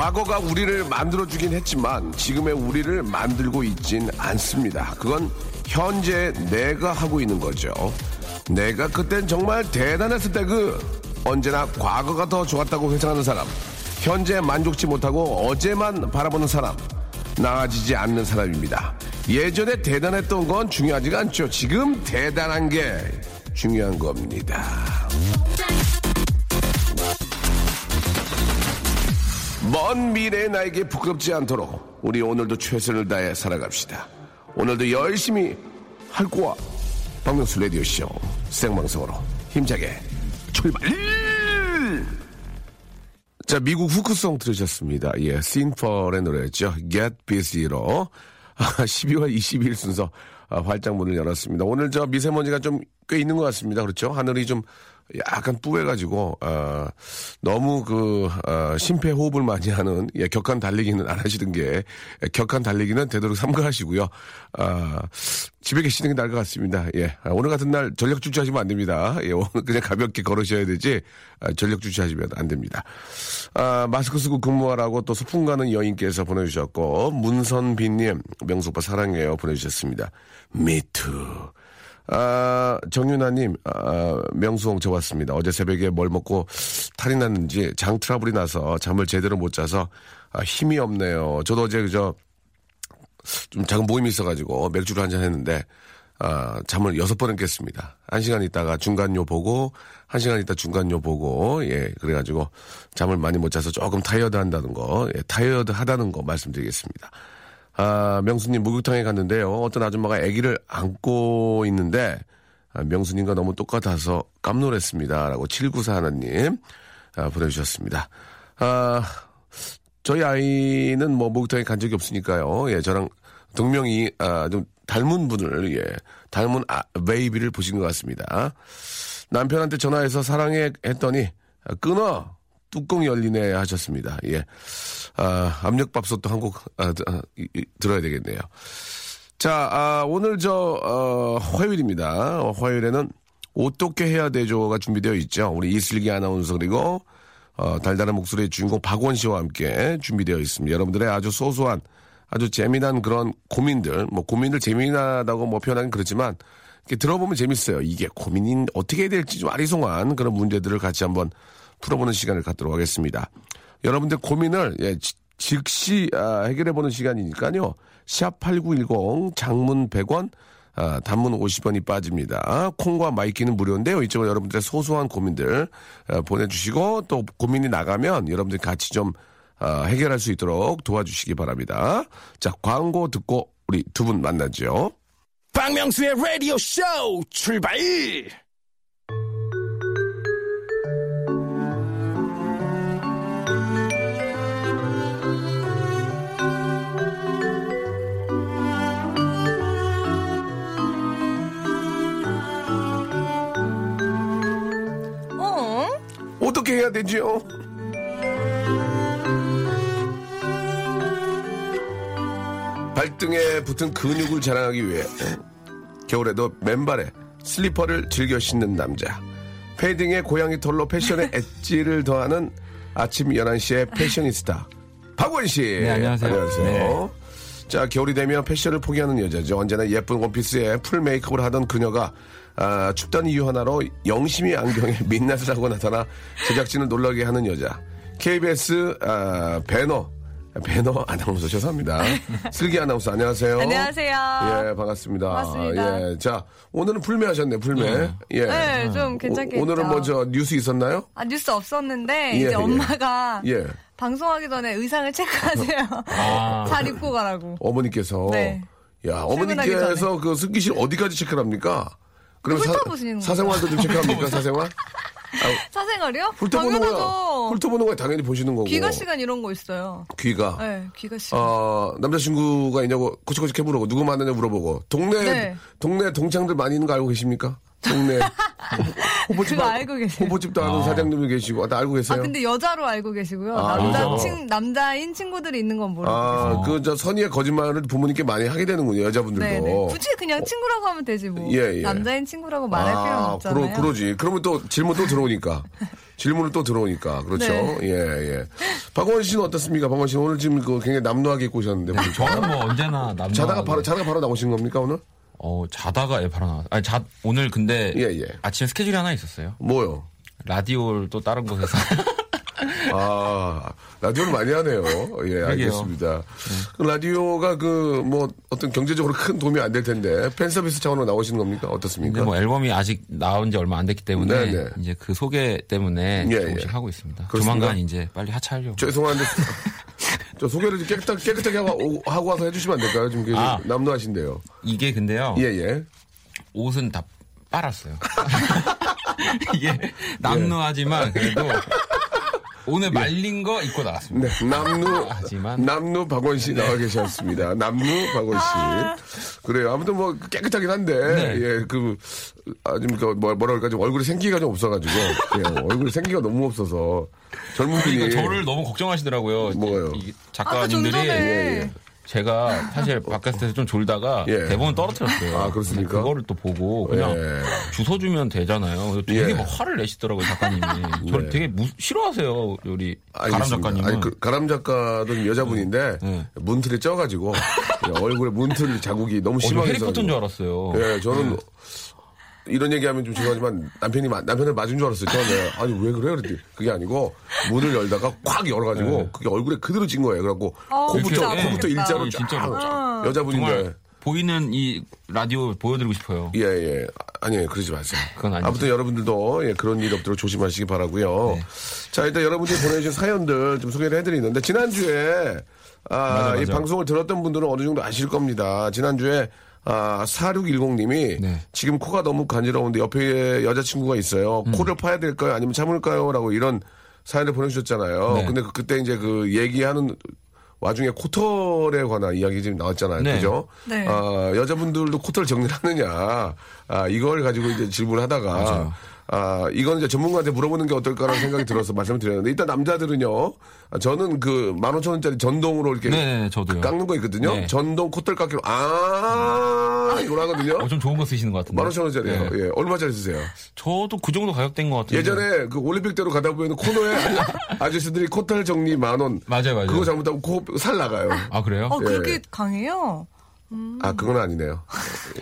과거가 우리를 만들어주긴 했지만 지금의 우리를 만들고 있진 않습니다. 그건 현재 내가 하고 있는 거죠. 내가 그땐 정말 대단했을 때 그 언제나 과거가 더 좋았다고 회상하는 사람, 현재 만족치 못하고 어제만 바라보는 사람, 나아지지 않는 사람입니다. 예전에 대단했던 건 중요하지가 않죠. 지금 대단한 게 중요한 겁니다. 먼 미래의 나에게 부끄럽지 않도록 우리 오늘도 최선을 다해 살아갑시다. 오늘도 열심히 할 거야. 박명수 라디오쇼 생방송으로 힘차게 출발! 자, 미국 후크송 들으셨습니다. 예, 신펄의 노래였죠. Get Busy로 12월 22일 순서 아, 활짝 문을 열었습니다. 오늘 저 미세먼지가 좀 꽤 있는 것 같습니다. 그렇죠? 하늘이 좀 약간 뿌해가지고 어, 너무 그 어, 심폐호흡을 많이 하는 예, 격한 달리기는 안 하시는 게 예, 격한 달리기는 되도록 삼가하시고요. 어, 집에 계시는 게 나을 것 같습니다. 예, 아, 오늘 같은 날 전력 주차하시면 안 됩니다. 예, 오늘 그냥 가볍게 걸으셔야 되지 아, 전력 주차하시면 안 됩니다. 아, 마스크 쓰고 근무하라고 또 소풍 가는 여인께서 보내주셨고 문선빈님 명수오빠 사랑해요 보내주셨습니다. 미투. 아, 정윤아님, 아, 명수홍 저 왔습니다. 어제 새벽에 뭘 먹고 탈이 났는지 장 트러블이 나서 잠을 제대로 못 자서 아, 힘이 없네요. 저도 어제 그저 좀 작은 모임이 있어가지고 맥주를 한잔 했는데 아, 잠을 여섯 번은 깼습니다. 한 시간 있다가 중간뇨 보고, 한 시간 있다 중간뇨 보고, 예, 그래가지고 잠을 많이 못 자서 조금 타이어드 한다는 거, 예, 타이어드 하다는 거 말씀드리겠습니다. 아, 명수님 목욕탕에 갔는데요. 어떤 아줌마가 아기를 안고 있는데, 아, 명수님과 너무 똑같아서 깜놀했습니다. 라고 794 하나님, 아, 보내주셨습니다. 아, 저희 아이는 뭐 목욕탕에 간 적이 없으니까요. 예, 저랑 동명이, 아, 좀 닮은 분을, 예, 닮은 아, 베이비를 보신 것 같습니다. 남편한테 전화해서 사랑해 했더니, 아, 끊어! 뚜껑 열리네 하셨습니다. 예. 아, 압력밥솥도 한 곡, 아, 아, 들어야 되겠네요. 자, 아, 오늘 저, 어, 화요일입니다. 어, 화요일에는 어떻게 해야 되죠가 준비되어 있죠. 우리 이슬기 아나운서 그리고, 어, 달달한 목소리의 주인공 박원 씨와 함께 준비되어 있습니다. 여러분들의 아주 소소한, 아주 재미난 그런 고민들, 뭐 고민을 재미나다고 뭐 표현하긴 그렇지만, 이렇게 들어보면 재밌어요. 이게 고민이 어떻게 해야 될지 좀 아리송한 그런 문제들을 같이 한번 풀어보는 시간을 갖도록 하겠습니다. 여러분들 고민을 예, 즉시 아, 해결해보는 시간이니까요. 샵8910 장문 100원 아, 단문 50원이 빠집니다. 콩과 마이 K는 무료인데요. 이쪽으로 여러분들의 소소한 고민들 아, 보내주시고 또 고민이 나가면 여러분들 같이 좀 아, 해결할 수 있도록 도와주시기 바랍니다. 자 광고 듣고 우리 두 분 만나죠. 박명수의 라디오 쇼 출발! 어떻게 해야 되죠? 발등에 붙은 근육을 자랑하기 위해 겨울에도 맨발에 슬리퍼를 즐겨 신는 남자. 패딩에 고양이 털로 패션의 엣지를 더하는 아침 11시의 패셔니스타. 박원 씨. 네, 안녕하세요. 안녕하세요. 자, 겨울이 되면 패션을 포기하는 여자죠. 언제나 예쁜 원피스에 full 메이크업을 하던 그녀가 아, 춥다는 이유 하나로 영심이 안경에 민낯을 하고 나타나 제작진을 놀라게 하는 여자. KBS 아, 배너 배너 아나운서 죄송합니다. 슬기 아나운서 안녕하세요. 안녕하세요. 예, 반갑습니다. 반갑습니다. 예, 자 오늘은 풀메 하셨네, 풀메. 예. 네, 좀 괜찮게 오, 늘은 했죠. 뭐저 뉴스 있었나요? 아, 뉴스 없었는데, 예, 이제 예. 엄마가 예. 방송하기 전에 의상을 체크하세요. 아. 잘 입고 가라고. 어머니께서. 네. 야, 어머니께서 그 승기 씨 어디까지 체크를 합니까? 그러면 훑어보시는 사생활도 좀 체크합니까, 사생활? 사생활이요? 훑어보는 거야. 훑어보는 거야 당연히 보시는 거고. 귀가 시간 이런 거 있어요. 귀가. 네, 귀가 시간. 어, 남자친구가 있냐고 코치코치 캐물어보고 누구 만나냐 물어보고 동네 네. 동네 동창들 많이 있는 거 알고 계십니까? 동네 호보집 그거 알고 계세요. 호보집도 아는 사장님이 계시고 다 알고 계세요? 아 근데 여자로 알고 계시고요. 아, 남자. 친 남자인 친구들이 있는 건 모르고 아, 그, 저, 선의의 거짓말을 부모님께 많이 하게 되는군요, 여자분들도. 네, 네. 굳이 그냥 친구라고 하면 되지 뭐. 예, 예. 남자인 친구라고 말할 필요는 아, 없잖아요. 그러, 그러지. 그러면 또 질문 또 들어오니까. 질문을 또 들어오니까. 그렇죠. 네. 예, 예. 박원 씨는 어떻습니까? 박원 씨는 오늘 지금 그 굉장히 남루하게 입고 오셨는데. 보니까. 저는 뭐 언제나 남자 자다가 바로, 자다가 바로 나오신 겁니까, 오늘? 어 자다가 예 바로 나왔. 아니 자 오늘 근데 예, 예. 아침에 스케줄이 하나 있었어요. 뭐요? 라디오를 또 다른 곳에서 아, 라디오를 많이 하네요. 예, 알겠습니다. 그 라디오가 그, 뭐, 어떤 경제적으로 큰 도움이 안 될 텐데, 팬 서비스 차원으로 나오시는 겁니까? 어떻습니까? 근데 뭐 앨범이 아직 나온 지 얼마 안 됐기 때문에 네, 네. 이제 그 소개 때문에 예, 조금씩 예. 하고 있습니다. 그렇습니까? 조만간 이제 빨리 하차하려고. 죄송한데, 저 소개를 좀 깨끗하게, 깨끗하게 하고, 하고 와서 해주시면 안 될까요? 지금 아. 남루하신데요. 이게 근데요. 예, 예. 옷은 다 빨았어요. 이게 남루하지만 그래도 오늘 말린 거 입고 나왔습니다. 네, 남루, 하지만- 남루 박원 씨 나와 계셨습니다. 남루 박원 씨. 그래요. 아무튼 뭐 깨끗하긴 한데, 네. 예, 그, 아, 좀, 그, 뭐, 뭐라 그럴까, 좀 얼굴에 생기가 좀 없어가지고, 예, 얼굴에 생기가 너무 없어서, 젊은 분이. 그러니까 저를 너무 걱정하시더라고요. 좀 작가님들이 예, 예. 제가 사실 바깥에서 좀 졸다가 예. 대본을 떨어뜨렸어요. 아, 그렇습니까? 그거를 또 보고 그냥 예. 주워 주면 되잖아요. 되게 예. 막 화를 내시더라고요 작가님이. 저를 예. 되게 무- 싫어하세요 우리 가람. 작가님은. 아니, 그, 가람 작가도 여자분인데, 네. 문틀에 쪄가지고, 예, 얼굴에 문틀 자국이 너무 어, 저 심하게. 해리포터인 줄. 알았어요. 예, 저는 이런 얘기하면 좀 죄송하지만 남편이 마- 남편을 맞은 줄 알았어요. 처음에 아니 왜 그래요? 그랬더니 그게 아니고 문을 열다가 콱 열어가지고 네. 그게 얼굴에 그대로 찐 거예요. 그래갖고 어, 코부터 진짜 코부터. 일자로 예, 쫙 진짜로 쫙. 정말 여자분인데 보이는 이 라디오 보여드리고 싶어요. 예 예. 아니 그러지 마세요. 그건 아니죠. 아무튼 여러분들도 예, 그런 일 없도록 조심하시기 바라고요. 네. 자 일단 여러분들이 보내주신 사연들 좀 소개를 해드리는데 지난주에 아, 맞아, 이 맞아. 방송을 들었던 분들은 어느 정도 아실 겁니다. 지난주에 아, 4610님이 네. 지금 코가 너무 간지러운데 옆에 여자친구가 있어요. 음. 코를 파야 될까요? 아니면 참을까요? 라고 이런 사연을 보내주셨잖아요. 네. 근데 그- 그때 이제 그 얘기하는 와중에 코털에 관한 이야기 지금 나왔잖아요. 네. 그죠? 네. 아, 여자분들도 코털 정리를 하느냐. 아, 이걸 가지고 이제 질문을 하다가. 맞아요. 아, 이건 이제 전문가한테 물어보는 게 어떨까라는 생각이 들어서 말씀을 드렸는데, 일단 남자들은요, 아, 저는 그 만 오천 원짜리 전동으로 이렇게 네네 저도요. 깎는 거 있거든요. 네. 전동 코털 깎기로, 아, 이걸 하거든요. 어, 좀 좋은 거 쓰시는 것 같은데. 만 오천 원짜리요. 네. 예, 얼마짜리 쓰세요? 저도 그 정도 가격대인 것 같은데. 예전에 그 올림픽대로 가다 보면 코너에 아저씨들이 코털 정리 만 원. 맞아요, 맞아요. 그거 잘못하면 코 살 나가요. 아 그래요? 어, 그렇게 예. 강해요? 아, 그건 아니네요.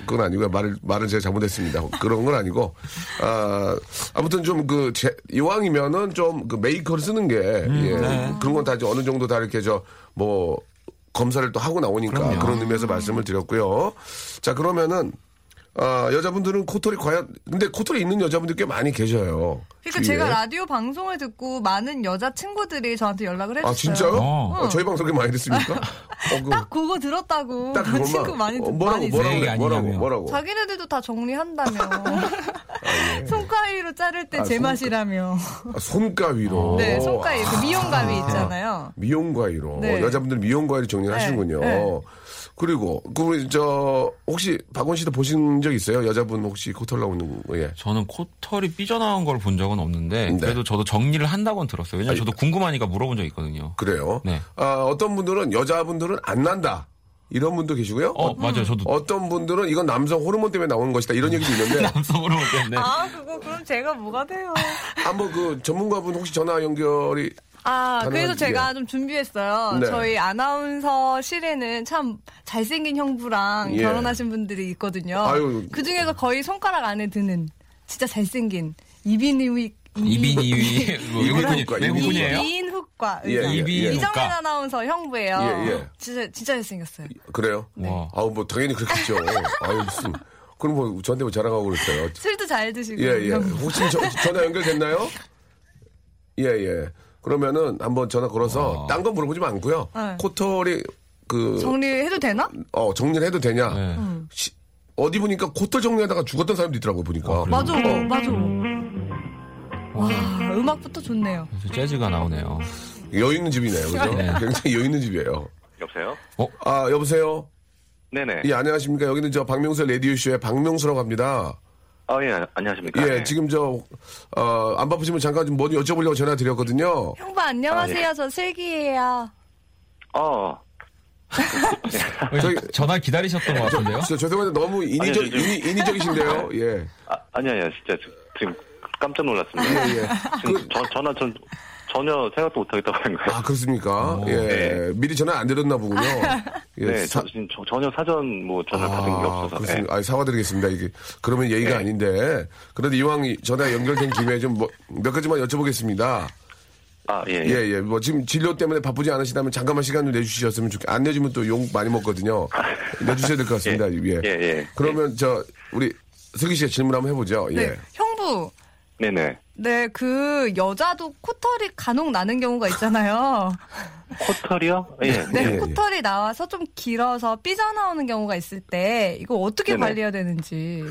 그건 아니고요. 말을, 말은 제가 잘못했습니다. 그런 건 아니고. 아, 아무튼 좀 그, 제, 이왕이면은 좀 그 메이커를 쓰는 게, 예. 네. 그런 건 다 이제 어느 정도 다 이렇게 저, 뭐, 검사를 또 하고 나오니까 그럼요. 그런 의미에서 말씀을 드렸고요. 자, 그러면은, 아, 여자분들은 코털이 과연, 근데 코털이 있는 여자분들 꽤 많이 계셔요. 그러니까 주위에. 제가 라디오 방송을 듣고 많은 여자 친구들이 저한테 연락을 해줬어요. 아, 진짜요? 어. 어, 저희 방송에 많이 듣습니까? 어, 그, 딱 그거 들었다고. 딱 그것만. 친구 많이 어, 듣 뭐라고, 많이 뭐라고, 뭐라고, 아니냐며. 뭐라고. 자기네들도 다 정리한다며. 손가위로 자를 때 아, 제 맛이라며. 아, 손가위로. 네, 손가위. 그 미용가위 있잖아요. 미용과위로 네. 여자분들 미용과위로 정리를 네, 하시는군요. 네. 그리고 그저 혹시 박원 씨도 보신 적 있어요? 여자분 혹시 코털 나오는 거? 예. 저는 코털이 삐져나온 걸 본 적은 없는데 네. 그래도 저도 정리를 한다고는 들었어요. 왜냐면 저도 궁금하니까 물어본 적 있거든요. 그래요. 네. 아, 어떤 분들은 여자분들은 안 난다. 이런 분도 계시고요. 어 맞아요. 저도 어떤 분들은 이건 남성 호르몬 때문에 나오는 것이다. 이런 얘기도 있는데 남성으로 볼 때인데 아, 그거 그럼 제가 뭐가 돼요? 한번 그 전문가분 혹시 전화 연결이 아, 그래서 제가 예. 좀 준비했어요. 네. 저희 아나운서실에는 참 잘생긴 형부랑 예. 결혼하신 분들이 있거든요. 아유. 그 중에서 거의 손가락 안에 드는 진짜 잘생긴 이비인후과 이빈 이위 뭐 외국분이 이비인후과, 외국분이에요? 이비인후과. 이정현. 아나운서 형부예요. 예, 예. 진짜 진짜 잘생겼어요. 그래요? 와. 아우 뭐 당연히 그렇겠죠. 아유 무슨 그럼 뭐 저한테 뭐 자랑하고 그랬어요. 술도 잘 드시고. 예, 예. 혹시 저- 전화 연결됐나요? 예, 예. 그러면은 한번 전화 걸어서 딴거 물어보지 않고요. 네. 코털이 그 정리해도 되나? 어, 정리를 해도 되냐? 네. 시- 어디 보니까 코털 정리하다가 죽었던 사람도 있더라고요, 보니까. 맞아, 맞아. 와, 음악부터 좋네요. 재즈가 나오네요. 여유 있는 집이네요. 그죠? 네. 굉장히 여유 있는 집이에요. 여보세요? 아, 여보세요? 네네. 예, 안녕하십니까. 여기는 저 박명수 라디오 쇼의 박명수라고 합니다. 아, 예, 안녕하십니까. 예, 네. 지금 저, 어, 안 바쁘시면 잠깐 좀 뭐 여쭤보려고 전화 드렸거든요. 형부 안녕하세요. 저 슬기예요. 어, 저희- 전화 기다리셨던 것 같은데요? 진짜 죄송한데 너무 인위적, 아니요, 저- 인위, 인위적이신데요. 예. 아, 아니, 아니요. 진짜 지- 지금 깜짝 놀랐습니다. 예, 예. 지금 저, 전화 전, 전혀 생각도 못하겠다고 거예요. 아, 그렇습니까? 오. 예. 네. 미리 전화 안 드렸나 보군요. 예. 네, 사- 저, 전혀 사전 뭐 전화 받은 게 없어서. 그렇습니다. 네. 아, 사과드리겠습니다. 이게 그러면 예의가 네. 아닌데 그런데 이왕 이 전화 연결된 김에 좀 몇 가지만 여쭤보겠습니다. 아, 예, 예, 예. 예. 뭐 지금 진료 때문에 바쁘지 않으시다면 잠깐만 시간을 내주셨으면 좋겠. 안 내주면 또 욕 많이 먹거든요. 내주셔야 될 것 같습니다. 예. 예, 예. 그러면 저 우리 슬기 씨가 질문 한번 해보죠. 예. 네. 형부. 네네. 네, 그 여자도 코털이 간혹 나는 경우가 있잖아요. 코털이요? 예. 네, 예, 예. 코털이 나와서 좀 길어서 삐져나오는 경우가 있을 때 이거 어떻게 네네. 관리해야 되는지.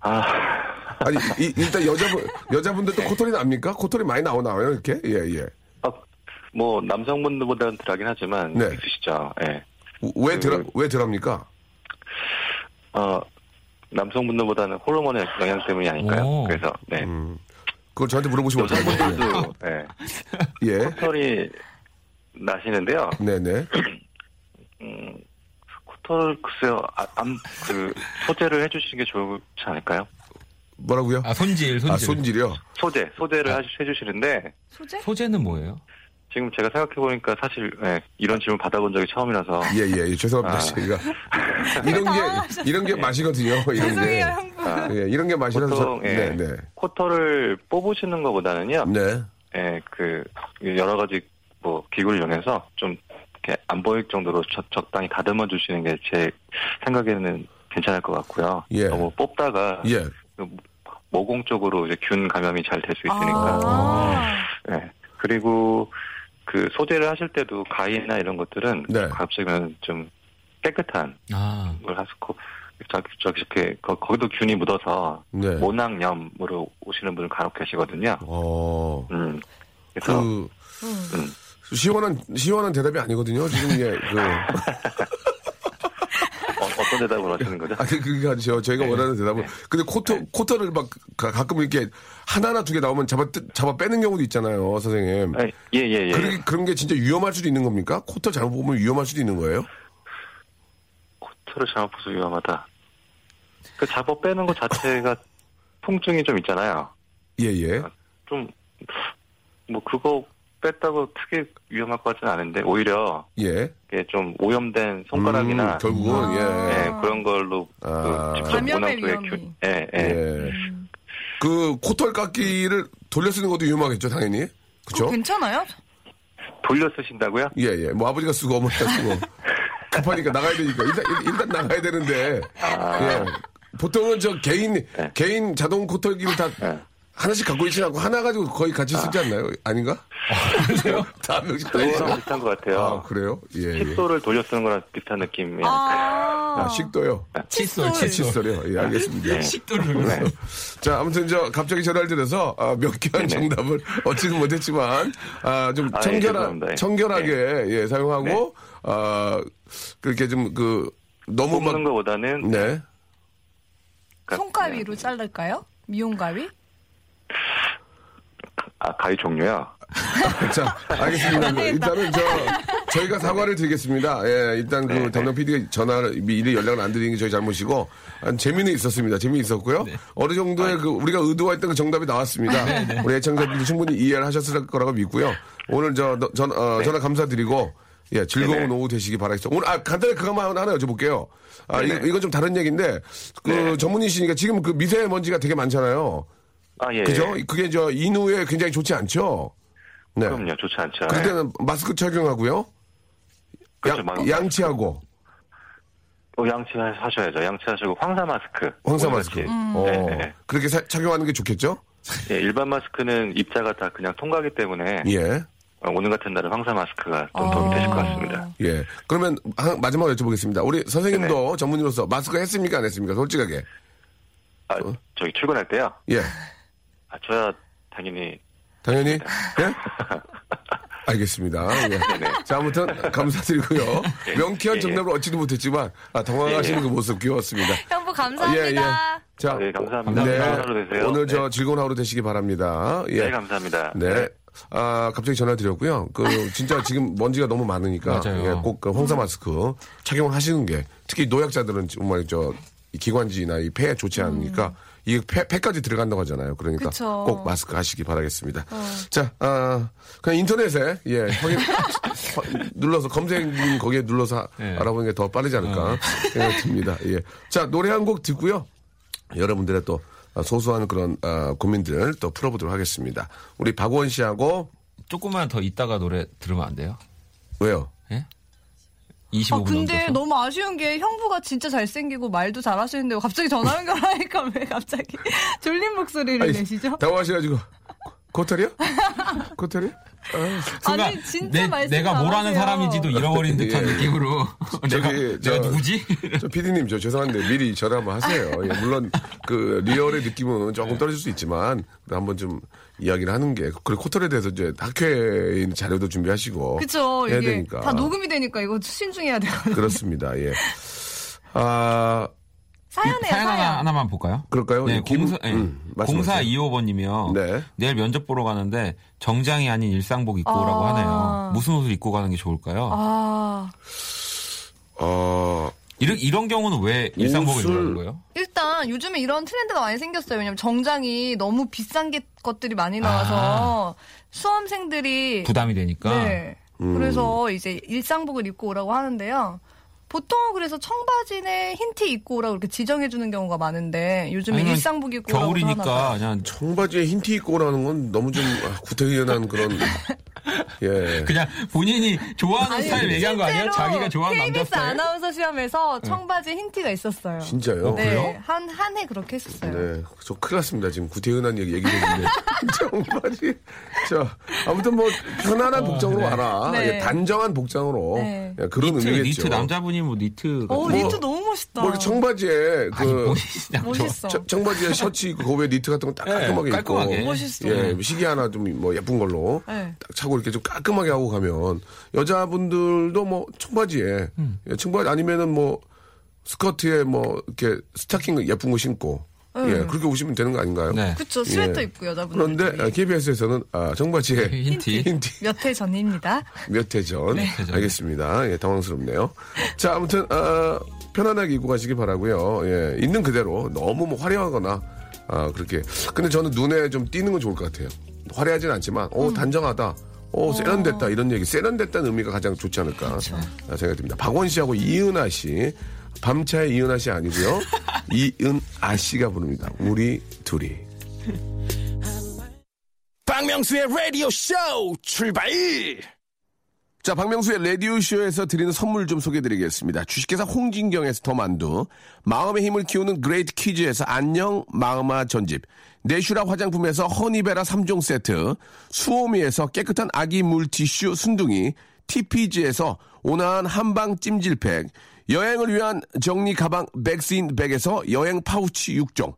아, 아니 이- 일단 여자분 여자분들도 코털이 납니까? 코털이 많이 나오나요? 이렇게? 예, 예. 아, 뭐, 남성분들보다는 덜하긴 하지만. 네. 있으시죠. 예. 왜 그- 드라 왜 드랍니까? 어, 남성분들보다는 호르몬의 영향 때문이 아닐까요? 오. 그래서, 네. 음. 그걸 저한테 물어보시면 어떡하죠? 여성분들도, 예. 예. 코털이 나시는데요. 네네. 음, 코털, 글쎄요, 아, 암, 그, 소재를 해주시는 게 좋지 않을까요? 뭐라고요? 아, 손질, 손질. 아, 손질이요? 소재, 소재를 하시- 해주시는데, 소재? 소재는 뭐예요? 지금 제가 생각해보니까 사실, 예, 이런 질문 받아본 적이 처음이라서, 예, 예, 예. 죄송합니다. 아. 제가. 이런 게, 이런 게 맛이거든요. 이런 게. 아, 예, 이런 게 맛이라서. 저- 보통, 예, 네, 네. 코털을 뽑으시는 것보다는요, 네. 예, 그, 여러 가지, 뭐, 기구를 이용해서 좀, 이렇게 안 보일 정도로 적, 적당히 다듬어 주시는 게 제 생각에는 괜찮을 것 같고요. 예. 너무 뽑다가, 예. 그 모공 쪽으로 이제 균 감염이 잘 될 수 있으니까. 아. 네. 그리고 그 소재를 하실 때도 가위나 이런 것들은 네. 가급적이면 좀 깨끗한 아, 걸 하시고 저기 저기 이렇게 거, 거기도 균이 묻어서 네. 모낭염으로 오시는 분을 간혹 계시거든요. 어. 음. 그래서 그, 음. 시원한, 시원한 대답이 아니거든요. 지금, 예, 그. 어, 떤 대답을 하시는 거죠? 아니, 그게 아니죠. 저희가 원하는 대답은. 근데 코터, 코터를 막 가, 가끔 이렇게 하나나 두 개 나오면 잡아, 뜯- 잡아 빼는 경우도 있잖아요, 선생님. 아, 예, 예, 예. 그런, 게, 그런 게 진짜 위험할 수도 있는 겁니까? 코터 잘못 보면 위험할 수도 있는 거예요? 코털을 잘못 보서 위험하다. 그 잡아 빼는 것 자체가 통증이 좀 있잖아요. 예, 예. 좀, 뭐, 그거 뺐다고 크게 위험할 것 같지는 않은데, 오히려, 예. 이게 좀 오염된 손가락이나, 음, 결국은, 예. 예, 그런 걸로, 아. 그, 직접 감염의 모낭 쪽에 위험이. 균- 예, 예. 예. 그 코털 깎기를 돌려 쓰는 것도 위험하겠죠, 당연히. 그쵸? 그거 괜찮아요? 돌려 쓰신다고요? 예, 예. 뭐 아버지가 쓰고 어머니가 쓰고. 급하니까 나가야 되니까. 일단, 일- 일단 나가야 되는데. 예. 보통은 저 개인, 네. 개인 자동 코털기를 다 네. 하나씩 갖고 있지 않고 하나 가지고 거의 같이 쓰지 않나요? 아닌가? 그래요? 다 명씩 다 그거랑 있어. 비슷한 것 같아요. 아, 그래요? 예, 예. 칫솔을 돌려 쓰는 거랑 비슷한 느낌이. 아, 아, 식도요. 칫솔, 칫솔. 칫솔이요. 예, 알겠습니다. 식도를. 네. 자, 아무튼 저 갑자기 전화를 드려서 아, 몇 개한. 정답을 얻지는 못했지만 아, 좀 아, 예, 죄송합니다. 예. 청결하게 예, 사용하고 네. 아, 그렇게 좀 그 너무 막 뽑는 것보다는 네. 그- 손가위로 자를까요? 미용 가위? 아, 가위 종류요. 자, 알겠습니다. 그 일단은 저 저희가 사과를 드리겠습니다. 예, 일단 그 네. 담당 PD가 전화를 미리 연락을 안 드리는 게 저희 잘못이고 한 재미는 있었습니다. 재미 있었고요. 어느 정도의 그 우리가 의도했던 그 정답이 나왔습니다. 우리 애청자들도 충분히 이해를 하셨을 거라고 믿고요. 오늘 저 전, 어, 전화 감사드리고 예, 즐거운 네네. 오후 되시기 바라겠습니다. 오늘 아 간단히 그것만 하나 여쭤볼게요. 아, 이, 네네. 이건 좀 다른 얘기인데 그 네. 전문의시니까 지금 그 미세먼지가 되게 많잖아요. 아, 예. 그죠? 예. 그게 저 인후에 굉장히 좋지 않죠. 네. 그럼요. 좋지 않죠. 그럴 예. 때는 마스크 착용하고요. 그렇죠. 양, 막- 양치하고 어, 양치 하셔야죠. 양치하시고 황사 마스크. 황사 마스크. 이렇게. 어, 네, 네. 그렇게 사- 착용하는 게 좋겠죠? 예, 일반 마스크는 입자가 다 그냥 통과하기 때문에 예. 어, 오늘 같은 날은 황사 마스크가 좀 도움이 되실 것 같습니다. 예. 그러면 한- 마지막으로 여쭤보겠습니다. 우리 선생님도 전문의로서 마스크 했습니까? 안 했습니까? 솔직하게. 아, 저기 출근할 때요. 예. 아, 저야 당연히 당연히? 예? 알겠습니다. 예. 자, 아무튼 감사드리고요. 명쾌한 예, 예. 정답을 얻지도 못했지만 아, 당황하시는 예, 예. 그 모습 귀여웠습니다. 형부 감사합니다. 자, 네, 감사합니다. 네. 좋은 하루 되세요. 오늘 저 네. 즐거운 하루 되시기 바랍니다. 예. 네, 감사합니다. 네. 아, 갑자기 전화 드렸고요. 그, 진짜 지금 먼지가 너무 많으니까. 예, 꼭그 홍사 마스크 착용을 하시는 게, 특히 노약자들은 정말 저, 이 기관지나 이 폐에 좋지 않으니까, 이 폐, 폐까지 들어간다고 하잖아요. 그러니까 음. 그쵸. 꼭 마스크 하시기 바라겠습니다. 자, 아, 그냥 인터넷에, 예, 확인, 화- 눌러서, 검색 거기에 눌러서 예. 알아보는 게 더 빠르지 않을까 생각이 듭니다. 예. 자, 노래 한 곡 듣고요. 여러분들의 또 소소한 그런 아, 고민들 또 풀어보도록 하겠습니다. 우리 박원 씨하고 조금만 더 있다가 노래 들으면 안 돼요? 왜요? 예? 25분 아, 근데 넘겨서? 너무 아쉬운 게 형부가 진짜 잘생기고 말도 잘하시는데 갑자기 전화 연결하니까 왜 갑자기 졸린 목소리를 아니, 내시죠? 당황하셔가지고 코털이야? 코털이? 순간 아니, 진짜 내, 내가 뭘 하는 잘하세요. 사람인지도 잃어버린 듯한 예. 느낌으로 내가, 저기, 저- 내가 누구지? 저 PD님 저 죄송한데 미리 전화 한번 하세요. 예, 물론 그 리얼의 느낌은 조금 떨어질 수 있지만 한번 좀 이야기를 하는 게 그리고 코털에 대해서 이제 학회에 있는 자료도 준비하시고 그쵸. 해야 이게 되니까 다 녹음이 되니까 이거 신중해야 되거든요. 그렇습니다. 예. 아 사연이에요, 사연 하나, 사연. 하나 만 볼까요? 그럴까요? 네, 예, 김- 공사, 예. 음, 말씀하세요. 0425번님이요. 네. 내일 면접 보러 가는데 정장이 아닌 일상복 입고 오라고 아. 하네요. 무슨 옷을 입고 가는 게 좋을까요? 아, 어, 이런, 이런 경우는 왜 일상복을 옷을- 입는 거예요? 일단 요즘에 이런 트렌드가 많이 생겼어요. 왜냐면 정장이 너무 비싼 게 것들이 많이 나와서 수험생들이 부담이 되니까. 네. 그래서 이제 일상복을 입고 오라고 하는데요. 보통은 그래서 청바지에 흰 티 입고 오라고 이렇게 지정해 주는 경우가 많은데 요즘에 아니면 일상복 입고 겨울이니까. 그냥 청바지에 흰 티 입고 오라는 건 너무 좀 아, 구태의연한 그런 예. 그냥 본인이 좋아하는 아니, 스타일 얘기한 거 아니에요? 자기가 좋아하는 남자 KBS 스타일? 아나운서 시험에서 청바지 흰티가 있었어요. 진짜요? 네, 그래요? 한한 해 그렇게 했었어요. 네, 저 큰일 났습니다. 지금 구태연한 얘기 얘기했는데. 청바지. 자, 아무튼 뭐, 편안한 복장으로 와라. 네. 예, 단정한 복장으로. 네. 예, 그런 니트, 의미겠죠. 니트 남자분이 뭐 니트 오, 같은 니트 거. 너무 멋있다. 뭐 이렇게 청바지에 아니, 그, 멋있냐, 멋있어. 청- 청바지에 셔츠 입고 그 위에 니트 같은 거딱 네, 깔끔하게 깔끔하게. 입고. 멋있어. 예, 시계 하나 좀 뭐 예쁜 걸로. 네. 딱 차고 이렇게 좀 깔끔하게 하고 가면 여자분들도 뭐 청바지에 음. 예, 청바지 아니면은 뭐 스커트에 뭐 이렇게 스타킹 예쁜 거 신고 예 그렇게 오시면 되는 거 아닌가요? 네. 그쵸 스웨터 예. 입고 여자분들. 그런데 KBS에서는 아, 청바지에 흰티. 흰티 몇 해 전입니다. 몇 해 전. 네. 전. 알겠습니다. 예, 당황스럽네요. 자, 아무튼, 아, 편안하게 입고 가시기 바라고요 예, 있는 그대로 너무 뭐 화려하거나, 아, 그렇게. 근데 저는 눈에 좀 띄는 건 좋을 것 같아요. 화려하진 않지만, 오, 단정하다. 오, 세련됐다. 이런 얘기. 세련됐다는 의미가 가장 좋지 않을까. 아, 생각이 듭니다. 박원 씨하고 이은아 씨. 밤차의 이은아 씨 아니고요 이은아 씨가 부릅니다. 우리 둘이. 박명수의 라디오 쇼 출발! 자, 박명수의 라디오쇼에서 드리는 선물 좀 소개해드리겠습니다. 주식회사 홍진경에서 더 만두, 마음의 힘을 키우는 그레이트북스에서 안녕 마음아 전집, 내슈라 화장품에서 허니베라 3종 세트, 수오미에서 깨끗한 아기 물티슈 순둥이, TPG에서 온화한 한방 찜질팩, 여행을 위한 정리 가방 백스인 백에서 여행 파우치 6종,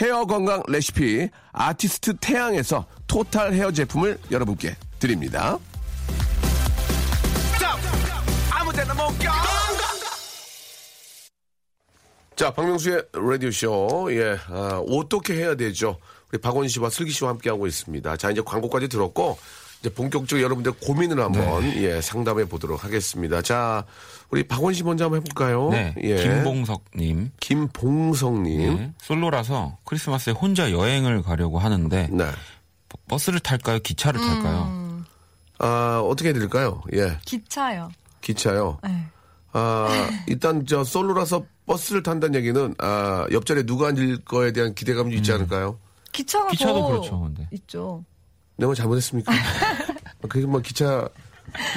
헤어 건강 레시피 아티스트 태양에서 토탈 헤어 제품을 여러분께 드립니다. 아무데나 못 가! 자, 박명수의 라디오쇼. 예, 아, 어떻게 해야 되죠? 우리 박원 씨와 슬기 씨와 함께하고 있습니다. 자, 이제 광고까지 들었고, 이제 본격적으로 여러분들 고민을 한번, 예, 상담해 보도록 하겠습니다. 자, 우리 박원 씨 먼저 한번 해볼까요? 네. 예. 김봉석님. 김봉성님. 네. 솔로라서 크리스마스에 혼자 여행을 가려고 하는데 네. 버스를 탈까요? 기차를 탈까요? 아, 어떻게 해드릴까요? 예, 기차요. 기차요. 네. 아, 일단 저 솔로라서 버스를 탄다는 얘기는, 아, 옆자리에 누가 앉을 거에 대한 기대감이 있지 않을까요? 기차가 기차도 더 그렇죠, 근데. 있죠. 내가 뭐 잘못했습니까? 그게 뭐 기차,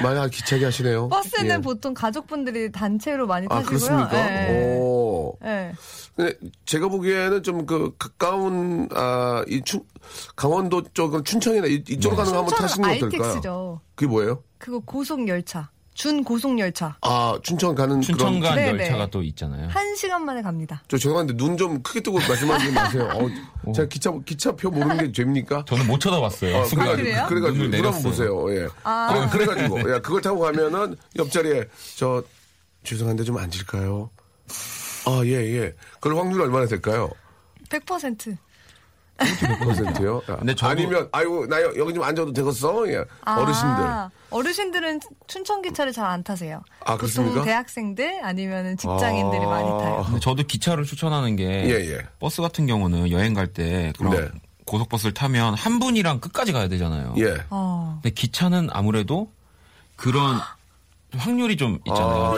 만약 기차게 하시네요. 버스는 예. 보통 가족분들이 단체로 많이 아, 타시고요. 그렇습니까? 네. 오. 네. 근데 제가 보기에는 좀 그 가까운, 아, 이 춘, 강원도 쪽은 춘천이나 이, 이쪽으로 가는 거 한번 타시는 거 어떨까요? ITX죠. 그게 뭐예요? 그거 고속 열차. 준 고속 열차. 아, 춘천 가는 춘천 그런. 간 네, 열차가 네. 또 있잖아요. 한 시간 만에 갑니다. 저 죄송한데 눈 좀 크게 뜨고 말씀하지 마세요. 어, 제가 기차, 기차표 모르는 게 죄입니까? 저는 못 쳐다봤어요. 어, 순간. 그래요? 그래가지고 눈을 눈 한번. 보세요. 예. 아. 그래, 가지고 야, 그걸 타고 가면은 옆자리에 저 죄송한데 좀 앉을까요? 아, 예, 예. 그럴 확률이 얼마나 될까요? 100%. 100%요? 근데 저도- 아니면, 아이고, 나 여- 여기 좀 앉아도 되겠어? 예. 아, 어르신들. 어르신들은 춘천 기차를 잘 안 타세요. 아, 보통 그렇습니까? 대학생들 아니면 직장인들이 아. 많이 타요. 근데 저도 기차를 추천하는 게 예, 예. 버스 같은 경우는 여행 갈 때 그런 네. 고속버스를 타면 한 분이랑 끝까지 가야 되잖아요. 예. 어. 근데 기차는 아무래도 그런 확률이 좀 있잖아요. 아,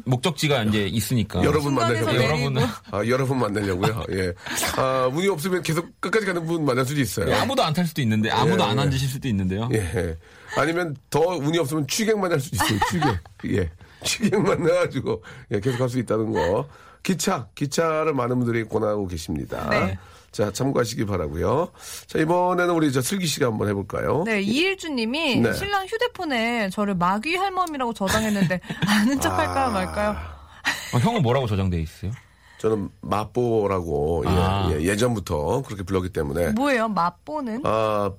어떤 목적지가 이제 있으니까. 여러분. 내리고. 여러분은 아, 여러분 만나려고요. 예. 아, 운이 없으면 계속 끝까지 가는 분 만날 수도 있어요. 예, 아무도 안 탈 수도 있는데 아무도 예, 안 예. 앉으실 수도 있는데요. 예. 아니면 더 운이 없으면 취객 만날 수도 있어요. 취객. 예. 취객 만나가지고 예, 계속 갈 수 있다는 거. 기차, 기차를 많은 분들이 권하고 계십니다. 네. 자, 참고하시기 바라고요. 자, 이번에는 우리 저 슬기 씨가 한번 해볼까요? 네, 이일주 님이 네. 신랑 휴대폰에 저를 마귀 할멈이라고 저장했는데 아는 척 할까요 말까요? 어, 형은 뭐라고 저장돼 있어요? 저는 마뽀라고 예, 아. 예, 예 전부터 그렇게 불렀기 때문에 뭐예요? 맛보는? 아,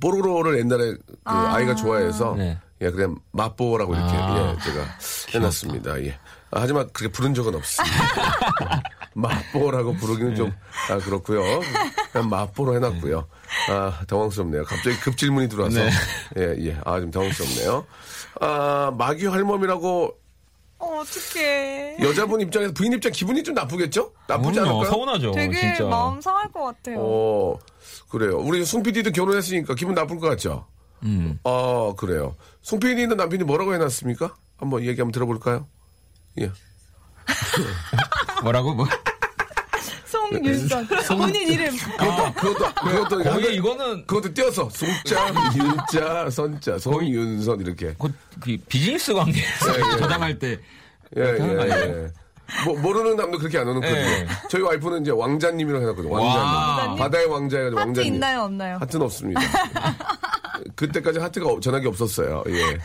뽀로로를 옛날에 그 아. 이가 좋아해서 네. 예, 그냥 맛보라고 이렇게 아. 예, 제가 해놨습니다. 예. 아, 하지만 그렇게 부른 적은 없습니다. 맛보라고 부르기는 좀 아, 그렇고요. 그냥 맛보로 해놨고요. 아, 당황스럽네요. 갑자기 급 질문이 들어와서 네. 예, 예. 아, 좀 당황스럽네요. 아, 마귀 할멈이라고 어, 어떡해. 여자분 입장에서 부인 입장 기분이 좀 나쁘겠죠? 나쁘지. 않을까요? 서운하죠. 되게 진짜. 마음 상할 것 같아요. 어, 그래요. 우리 송 PD도 결혼했으니까 기분 나쁠 것 같죠? 음. 아, 그래요. 송 PD는 남편이 뭐라고 해놨습니까? 한번 얘기 한번 들어볼까요? 예. 뭐라고? 뭐? 송윤선. 본인 이름. 그것도, 그것도, 그것도, 거의 이거는 그것도 띄어서 송자, 윤자, 선자, 송윤선 이렇게. 곧그 비즈니스 관계에서 예, 예. 저장할 때 예, 예? 예. 뭐, 모르는 남도 그렇게 안 해놓거든요. 예. 저희 와이프는 이제 왕자님이라고 해놨거든요. 와. 왕자님. 바다의 왕자 해가지고 하트 왕자님. 있나요, 없나요? 하트는 없습니다. 그때까지 하트가 없- 전화기 없었어요. 예. 예,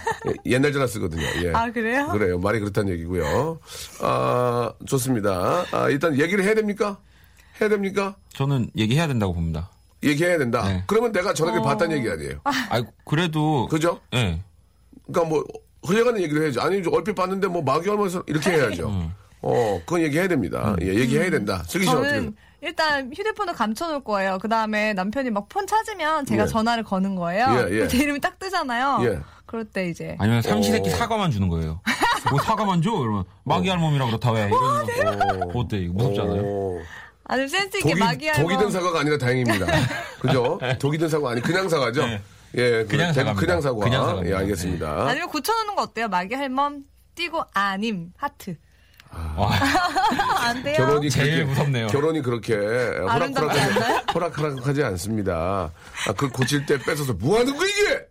옛날 전화 쓰거든요. 예. 아, 그래요? 그래요. 말이 그렇다는 얘기고요. 아, 좋습니다. 아, 일단 얘기를 해야 됩니까? 해야 됩니까? 저는 얘기해야 된다고 봅니다. 얘기해야 된다. 네. 그러면 내가 전화기를 어. 봤다는 얘기 아니에요. 아 그래도 그죠? 예. 그러니까 뭐 흘려가는 얘기를 해야죠. 아니 얼핏 봤는데 뭐 마귀 얼마서 이렇게 해야죠. 음. 어, 그건 얘기해야 됩니다. 예, 얘기해야 된다. 슬기 씨는 어떻게? 일단 휴대폰을 감춰놓을 거예요. 그 다음에 남편이 막 폰 찾으면 제가 예. 전화를 거는 거예요. 예, 예. 제 이름이 딱 뜨잖아요. 예. 그럴 때 이제 아니면 삼시세끼 어. 사과만 주는 거예요. 뭐 사과만 줘? 이러면 마귀 할멈이라 그렇다 왜? 이러는 거. 어때? 이거 무섭잖아요. 어, 아주 센스 있게 독이, 마귀 할멈. 독이 든 사과가 아니라 다행입니다. 그죠? 독이 든 사과 아니 그냥 사과죠? 네. 예, 그냥 대부분 사과입니다. 그냥 사과. 그냥 사과입니다. 예, 알겠습니다. 아니면 고쳐놓는 거 어때요? 마귀 할멈 띄고 아님 하트. 와, 안 돼요. 결혼이 제일 그렇게, 무섭네요. 결혼이 그렇게 호락호락하지 않습니다. 아, 그걸 고칠 때 뺏어서 뭐 하는 거야 이게?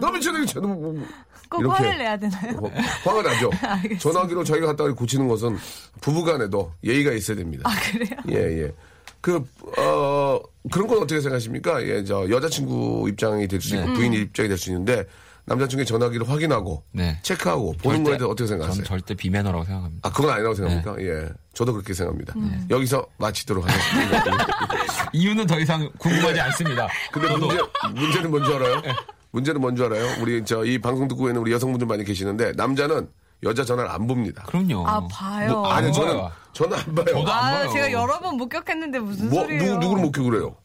너 미쳤네, 저도 뭐, 뭐. 꼭 이렇게. 화를 내야 되나요? 화- 화가 나죠. 전화기로 저희가 갖다가 고치는 것은 부부간에도 예의가 있어야 됩니다. 아 그래요? 예, 예. 그, 어, 그런 건 어떻게 생각하십니까? 예, 저, 여자친구 입장이 될수 네. 있고, 부인 입장이 될 수 있는데, 남자친구의 전화기를 확인하고, 네. 체크하고, 보는 거에 대해서 어떻게 생각하세요? 전 절대 비매너라고 생각합니다. 아, 그건 아니라고 생각합니까? 네. 예. 저도 그렇게 생각합니다. 음. 여기서 마치도록 하겠습니다. 이유는 더 이상 궁금하지 않습니다. 근데 문제, 문제는 뭔지 알아요? 문제는 뭔지 알아요? 우리 저 이 방송 듣고 있는 우리 여성분들 많이 계시는데, 남자는 여자 전화를 안 봅니다. 그럼요. 아 봐요. 뭐, 안 아니, 저는. 저는 안 봐요. 저도 안 아 봐요. 제가 여러 번 목격했는데 무슨 뭐, 소리예요? 누구, 누구를 목격을 해요?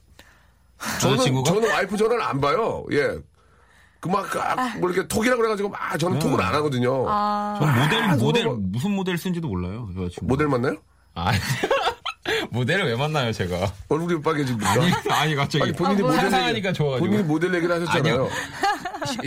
저는? 저는 와이프 전화를 안 봐요. 예. 그 막, 아, 뭐 이렇게 톡이라고 그래가지고 막 저는 톡을 안 하거든요. 아, 전 모델 아, 모델 뭐- 무슨 모델 쓴지도 몰라요. 여자친구. 모델 만나요? 아니 모델을 왜 만나요, 제가? 얼굴이 빨개집니까? 아니, 아니 갑자기 아니, 본인이 아. 모델 상상하니까 얘기, 좋아가지고. 본인이 모델 얘기를 하셨잖아요. 아니요.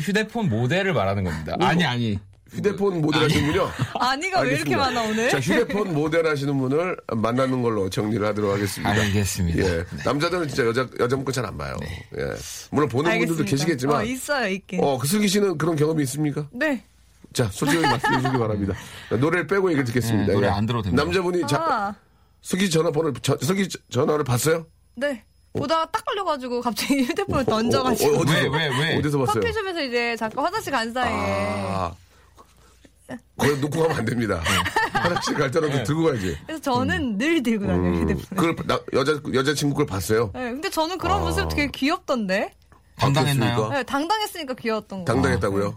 휴대폰 모델을 말하는 겁니다. 아니 아니. 휴대폰 모델 하시는 분요? 아니가 왜 이렇게. 많아 오늘? 자, 휴대폰 모델 하시는 분을 만나는 걸로 정리를 하도록 하겠습니다. 알겠습니다. 예. 남자들은 진짜 여자, 여자 문건 잘안 봐요. 예. 물론 보는 분들도 알겠습니다. 계시겠지만. 어, 있어요 있긴. 어, 그 슬기 씨는 그런 경험이 있습니까? 네. 자, 솔직하게 말씀해 주시기 바랍니다. 노래를 빼고 얘기를 듣겠습니다. 네, 노래 예. 안 들어도 됩니다. 남자분이 자, 아, 슬기 전화번호를, 저, 슬기 전화를 봤어요? 네. 보다가 딱 걸려가지고 갑자기 휴대폰을 던져가지고 어, 어, 어 디서, 왜, 왜, 왜? 어디서 봤어요? 커피숍에서 이제 잠깐 화장실 간 사이에 아, 거기 놓고 가면 안 됩니다. 화장실 갈 때라도 들고 가야지. 그래서 저는 늘 들고 다녀요 음, 휴대폰을. 그걸 나, 여자 여자친구 걸 봤어요. 네, 근데 저는 그런 아. 모습 되게 귀엽던데. 당당했나요? 네, 당당했으니까 귀여웠던 거. 당당했다고요?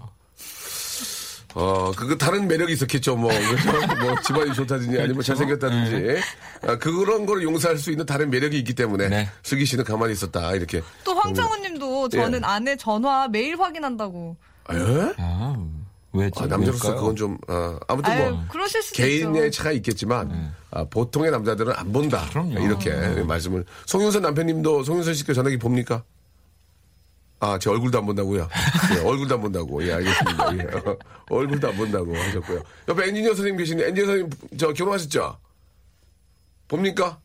어, 그거 다른 매력이 있었겠죠, 뭐. 뭐, 집안이 좋다든지, 아니면 잘생겼다든지. 아, 그런 걸 용서할 수 있는 다른 매력이 있기 때문에, 네. 슬기 씨는 가만히 있었다, 이렇게. 또 황창훈 님도 저는 예. 아내 전화 매일 확인한다고. 아, 예? 아, 왜? 아, 남자로서 그건 좀, 어, 아무튼 아유, 뭐. 그러실 수도 개인의 있죠. 차가 있겠지만, 아, 보통의 남자들은 안 본다. 그럼요. 이렇게 말씀을. 송윤선 남편님도 송윤선 씨께 전화기 봅니까? 아, 제 얼굴도 안 본다고요? 예, 얼굴도 안 본다고. 예, 알겠습니다. 예, 어, 얼굴도 안 본다고 하셨고요. 옆에 엔지니어 선생님 계시는데, 엔지니어 선생님, 저 결혼하셨죠? 봅니까?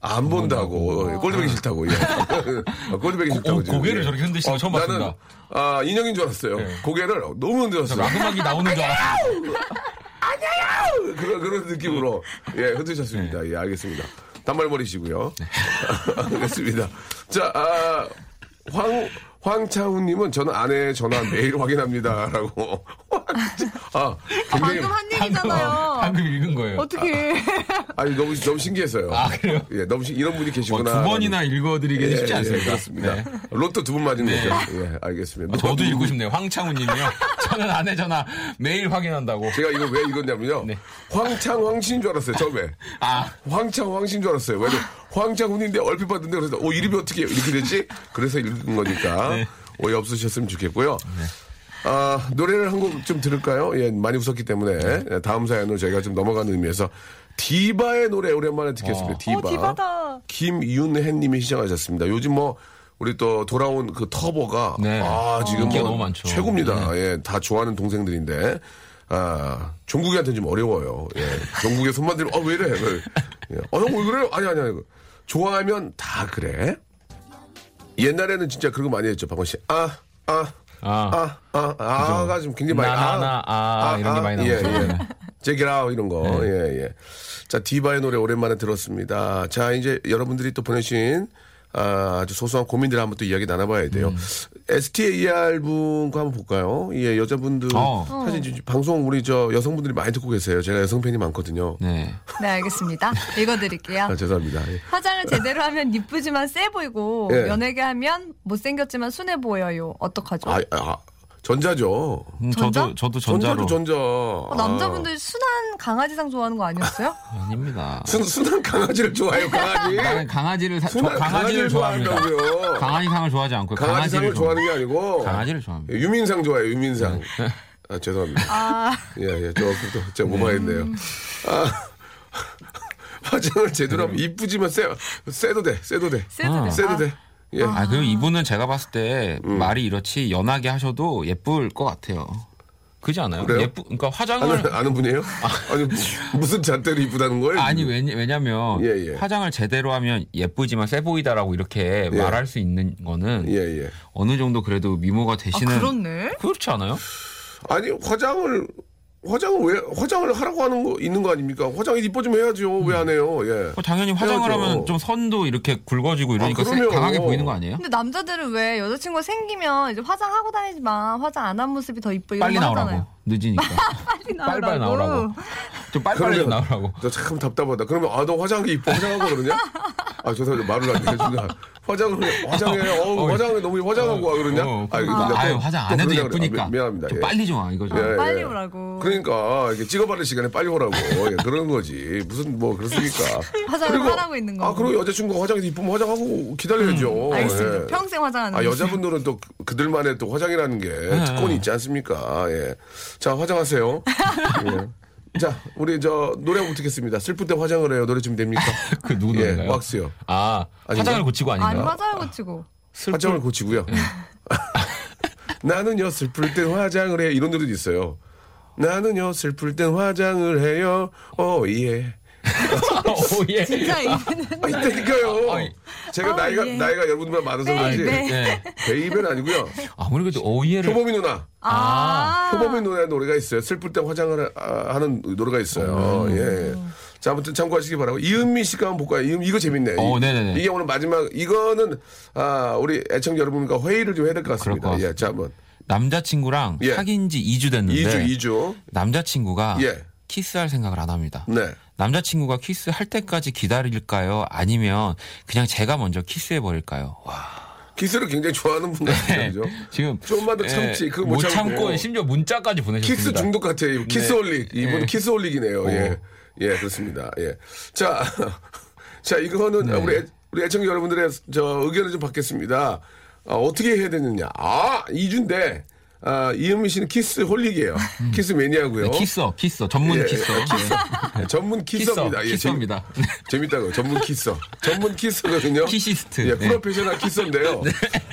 안 본다고. 예, 꼴드백이 싫다고. 예. 어, 꼴드백이 고- 싫다고. 고- 지금. 고개를 저렇게 흔드시는 거 처음 나는, 봤습니다. 아, 인형인 줄 알았어요. 고개를 너무 흔들었어요. 마지막이 나오는 줄 알았어요. 그런, 그런 느낌으로, 예, 흔드셨습니다. 예, 알겠습니다. 단발머리시고요. 알겠습니다. 자, 아, 황, 황차훈님은 저는 아내 전화 매일 확인합니다. 라고. 아, 굉장히, 방금 한 얘기잖아요. 방금 읽은 거예요. 어떻게? 아 니, 너무, 너무 신기했어요. 아, 그래요? 예, 너무 신, 이런 분이 뭐 계시구나. 두 번이나 읽어드리기는 쉽지 않습니다. 그렇습니다. 네. 로또 두번 맞은 거죠. 예, 알겠습니다. 아, 저도 읽고 싶네요. 황창훈 님이요. 저는 아내 전화 매일 확인한다고. 제가 이거 왜 읽었냐면요. 네. 황창 황신 줄 알았어요, 처음에. 아, 황창 황신 줄 알았어요. 왜냐 황창훈인데 얼핏 봤는데 그래서 오 이름이 어떻게 이렇게 되지? 그래서 읽은 거니까 네. 오해 없으셨으면 좋겠고요. 아 노래를 한 곡 좀 들을까요? 예 많이 웃었기 때문에 네. 예, 다음 사연으로 저희가 좀 넘어가는 의미에서 디바의 노래 오랜만에 듣겠습니다. 어. 디바. 어, 디바다. 김윤혜님이 시청하셨습니다. 요즘 뭐 우리 또 돌아온 그 터보가 네. 아 지금 뭐 너무 많죠. 최고입니다. 예, 다 좋아하는 동생들인데 아 종국이한테 좀 어려워요. 예, 종국의 손만 들면 어 왜 이래? 예. 어 형 왜 그래요? 아니 아니 아니 좋아하면 다 그래. 옛날에는 진짜 그런 거 많이 했죠, 박원 씨. 아 아. 아. 아, 아, 아가 좀 굉장히 많이, 나, 나, 나, 아, 이런 게 많이 예, 나오죠. 예. 제기라 이런 거, 예, 예. 자, 디바의 노래 오랜만에 들었습니다. 자, 이제 여러분들이 또 보내신 아, 아주 소소한 고민들 한번 또 이야기 나눠봐야 음. 돼요. STAR 분과 한번 볼까요? 예, 여자분들. 어. 사실 이제 방송 우리 저 여성분들이 많이 듣고 계세요. 제가 여성 팬이 많거든요. 네. 네, 알겠습니다. 읽어드릴게요. 아, 죄송합니다. 예. 화장을 제대로 하면 이쁘지만 세 보이고 예. 연예계 하면 못생겼지만 순해 보여요. 어떡하죠? 아, 아, 전자죠. 음, 전자? 저도, 저도 전자로. 전자도 전자. 어, 남자분들 순한 강아지상 좋아하는 거 아니었어요? 아닙니다. 순, 순한 강아지를 좋아해요, 강아지. 나는 강아지를, 사, 저 순한 강아지를 좋아합니다. 좋아한다고요. 강아지상을 좋아하지 않고 강아지상을 강아지를 좋아하는 게 아니고 강아지를 좋아합니다. 예, 유민상 좋아해요 유민상 아 죄송합니다 아, 예예 조금 또 제가 오버했네요 아 화장을 제대로 하면 이쁘지만 쎄 쎄도 돼 쎄도 돼 세도 아. 돼. 쎄도 아, 돼 예. 아, 그리고 이분은 제가 봤을 때 음. 말이 이렇지 연하게 하셔도 예쁠 것 같아요. 그지 않아요? 그래요? 예쁘, 그러니까 화장을 아는, 아는 분이에요? 아 니 무- 무슨 잣대로 이쁘다는 거예요? 아니 왜냐, 왜냐면 예, 예. 화장을 제대로 하면 예쁘지만 세 보이다라고 이렇게 예. 말할 수 있는 거는 예예 어느 정도 그래도 미모가 아, 되시는 그렇네. 그렇지 않아요? 아니 화장을 화장을 왜 화장을 하라고 하는 거 있는 거 아닙니까? 화장이 이뻐지면 해야죠 왜 안 해요? 예. 어, 당연히 화장을 해야죠. 하면 좀 선도 이렇게 굵어지고 이러니까 아, 세-. 강하게 보이는 거 아니에요? 근데 남자들은 왜 여자친구가 생기면 이제 화장하고 다니지 마. 화장 안 한 모습이 더 이뻐. 이런 빨리 거 나오라고 하잖아요. 늦으니까 빨리 나오라고. 빨리빨리 나오라고 좀 빨리빨리 좀 나오라고 저참 답답하다. 그러면 아 너 화장하기 이뻐 화장하고 그러냐? 아 죄송합니다 말을 안 해준다. 화장을 화장해. 어 어, 화장에 너무 화장하고 와 그러냐? 어, 아, 그- 또- 아유 화장 안또 해도. 예쁘니까 아, 미- 미안합니다. 좀 예. 빨리 좀 와 이거죠 예, 예. 빨리 오라고. 그러니까 이렇게 찍어바를 시간에 빨리 오라고 예, 그런 거지. 무슨 뭐 그렇습니까? 화장을 하라고 있는 거. 아 그리고 여자친구가 화장이 이쁘면 화장하고 기다려야죠. 알겠습니다. 예. 평생 화장하는 아 거. 여자분들은 또 그- 그들만의 또 화장이라는 게 네. 특권이 있지 않습니까? 예. 자 화장하세요. 예. 자 우리 저 노래 한곡 듣겠습니다. 슬플 때 화장을 해요. 노래 준비됩니까? 그 누구 예, 노래가요? 왁스요. 아 아닌가? 화장을 고치고 아닌가요? 아니 화장을 고치고. 화장을 고치고요. 나는요 슬플 땐 화장을 해 이런 노래도 있어요. 나는요 슬플 땐 화장을 해요. 어 예. 오, 예. 진짜 이분은 아 있다니까요. 아이. 제가 어, 나이가 예. 나이가 여러분들만 많아서 그런지 baby. 네. baby는 아니고요. 아무리 그래도 oh yeah를 효범이 누나. 아. 효범이 누나 노래가 있어요. 슬플 때 화장을 하- 아, 하는 노래가 있어요. 예. 자, 아무튼 참고하시기 바라고. 이은미 씨가 한번 볼까요? 이은 이거 재밌네. 어, 이- 네네네. 이게 오늘 마지막, 이거는, 아, 우리 애청자 여러분과 회의를 좀 해야 될 것 같습니다. 것 예, 자, 한번. 남자친구랑 예. 사귄 지 2주 됐는데 2주, 2주. 남자친구가 예. 키스할 생각을 안 합니다. 네. 남자친구가 키스할 때까지 기다릴까요? 아니면 그냥 제가 먼저 키스해 버릴까요? 와. 키스를 굉장히 좋아하는 분 같아요. 그죠? 지금 좀만 더 참지. 그거 못못 참고. 심지어 문자까지 보내셨습니다. 키스 중독 같아요. 키스 네. holic. 이분 네. 키스 holic이네요. 예. 어. 예, 그렇습니다. 예. 자, 자, 이거는 네. 우리, 애- 우리 애청자 여러분들의 저 의견을 좀 받겠습니다. 어, 어떻게 해야 되느냐. 아, 이준데, 아, 이은미 씨는 키스 holic이에요. 키스 매니아고요 네, kisser, kisser, 전문 예, kisser. 예, 예, 전문 kisser입니다. 예, kisser입니다. 재밌, 다고 전문 kisser. 전문 kisser거든요. kissist. 예, 네. professional kisser인데요.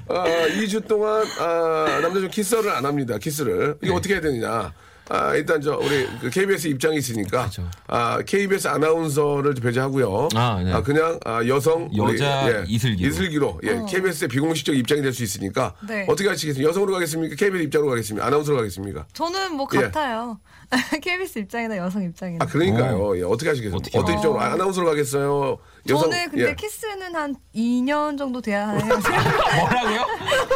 아, 2주 동안 아, 남자분 키스를 안 합니다. 키스를. 이거 네. 어떻게 해야 되느냐. 아, 일단 저 우리 그 KBS 입장이 있으니까 그렇죠. 아, KBS 아나운서를 배제하고요. 아, 네. 그냥 아, 여성 우리, 여자 이슬기로. 예, KBS의 비공식적 입장이 될 수 있으니까 어. 네. 어떻게 하시겠습니까? 여성으로 가겠습니까? KBS 입장으로 가겠습니까? 아나운서로 가겠습니까? 저는 뭐 예. 같아요. KBS 입장이나 여성 입장이나. 아, 그러니까요. 예, 어떻게 하시겠습니까? 어떻게 어떤 입장으로 아, 아나운서로 가겠어요? 여성 저는 근데 예. 키스는 한 2년 정도 돼야 해요. 뭐라고요?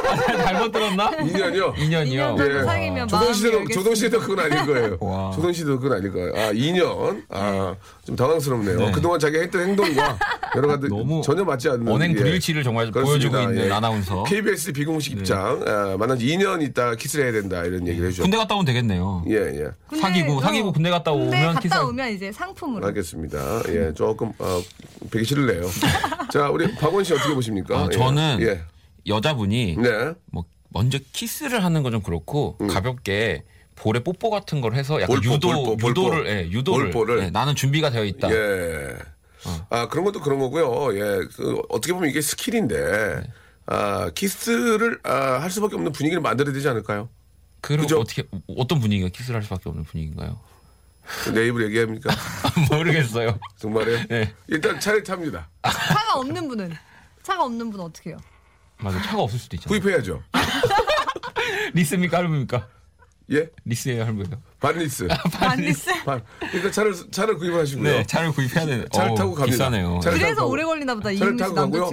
아, 잘못 들었나? 2년이요? 2년이요. 2년 정도 사귀면 마음이 조선시대도. 조선시대도 그건 아닐 거예요. 와. 조선시대도 그건 아닐 거예요. 아 2년. 아 좀 당황스럽네요. 네. 그동안 자기가 했던 행동과 여러 가지 너무 전혀 맞지 않는 언행 예. 불일치를 정말 그렇습니다. 보여주고 있는 예. 아나운서. 네. KBS 비공식 입장 아, 만난 지 2년 있다 키스를 해야 된다 이런 얘기를 해주죠. 군대 갔다 오면 되겠네요. 예 예. 근데, 사귀고, 사귀고 군대 갔다 군대 오면 갔다 키스- 오면 이제 상품으로. 알겠습니다. 예 조금 어, 배기 싫을래요. 자 우리 박원 씨 어떻게 보십니까? 아, 예. 저는 예. 여자분이 네. 뭐 먼저 키스를 하는 건 좀 그렇고 가볍게 볼에 뽀뽀 같은 걸 해서 약간 음. 볼뽀, 유도 볼뽀. 유도를 예, 유도를 볼뽀를. 예, 나는 준비가 되어 있다. 예. 어. 아, 그런 것도 그런 거고요. 예. 그, 어떻게 보면 이게 skill인데, 아, 키스를, 아, 할 수밖에 없는 분위기를 만들어야 되지 않을까요? 그럼 그죠? 어떻게 어떤 분위기가 키스를 할 수밖에 없는 분위기인가요? 내 입으로 얘기합니까? 모르겠어요. 정말요? 네. 일단 차를 탑니다. 차가 없는 분은 차가 없는 분은 어떻게 해요? 맞아 차가 없을 수도 있잖아요. 구입해야죠. 리스입니까 할부입니까? 예? 리스예요 할부예요? 반리스. 반리스. 반. 일단 차를, 차를 구입하시고요. 네 차를 구입해야 되는. 차를 어우, 타고 갑니다. 비싸네요. 차를 그래서 타고 오래 걸리나 보다 차를 타고 가고요.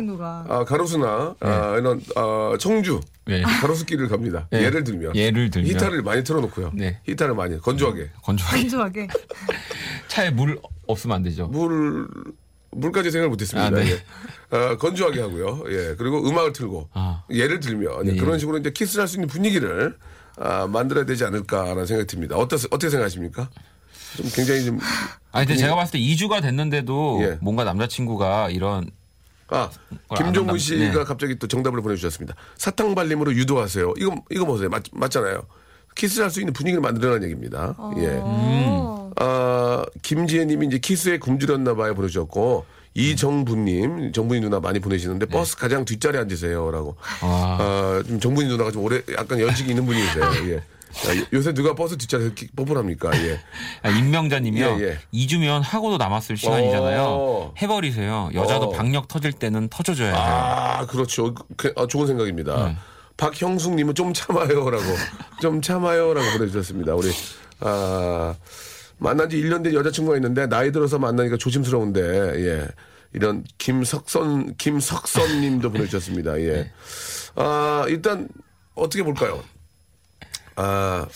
아, 가로수나, 아, 이런, 아, 청주. 네. 가로수길을 갑니다. 네. 예를 들면. 예를 들면. 히타를 많이 틀어놓고요. 네. 히타를 많이, 건조하게. 건조하게 건조하게. 차에 물 없으면 안 되죠. 물 물까지 생각을 못했습니다. 아, 네. 예. 어, 건조하게 하고요. 예 그리고 음악을 틀고 아. 예를 들면 예, 네. 그런 식으로 이제 키스를 할 수 있는 분위기를 아, 만들어야 되지 않을까라는 생각이 듭니다. 어떠, 어떻게 생각하십니까? 좀 굉장히 좀 아니 근데 제가 봤을 때 2주가 됐는데도 예. 뭔가 남자친구가 이런 아, 한다. 씨가 네. 갑자기 또 정답을 보내주셨습니다. 사탕 발림으로 유도하세요. 이거 이거 보세요. 맞, 맞잖아요. 키스를 할 수 있는 분위기를 만들어라는 얘기입니다. 예. 어. 아, 김지혜 님이 이제 키스에 굶주렸나 봐요 보내주셨고 이정부님, 정부인 누나 많이 보내시는데 버스 가장 뒷자리에 앉으세요라고. 아. 아, 좀 정부인 누나가 좀 오래 약간 연식이 있는 분이세요. 예. 자, 요- 요새 누가 버스 뒷자리에서 키- 뽀뽀를 합니까? 예. 아, 임명자님이요. 예, 예. 2주면 하고도 남았을 시간이잖아요. 어. 해버리세요. 여자도 어. 박력 터질 때는 터져줘야 돼요. 아, 그렇죠. 그, 아, 좋은 생각입니다. 네. 박형숙님은 좀 참아요라고, 좀 참아요라고 보내주셨습니다. 우리, 아, 만난 지 1년 된 여자친구가 있는데, 나이 들어서 만나니까 조심스러운데, 예. 이런 김석선, 김석선 님도 보내주셨습니다. 예. 아, 일단, 어떻게 볼까요? 아,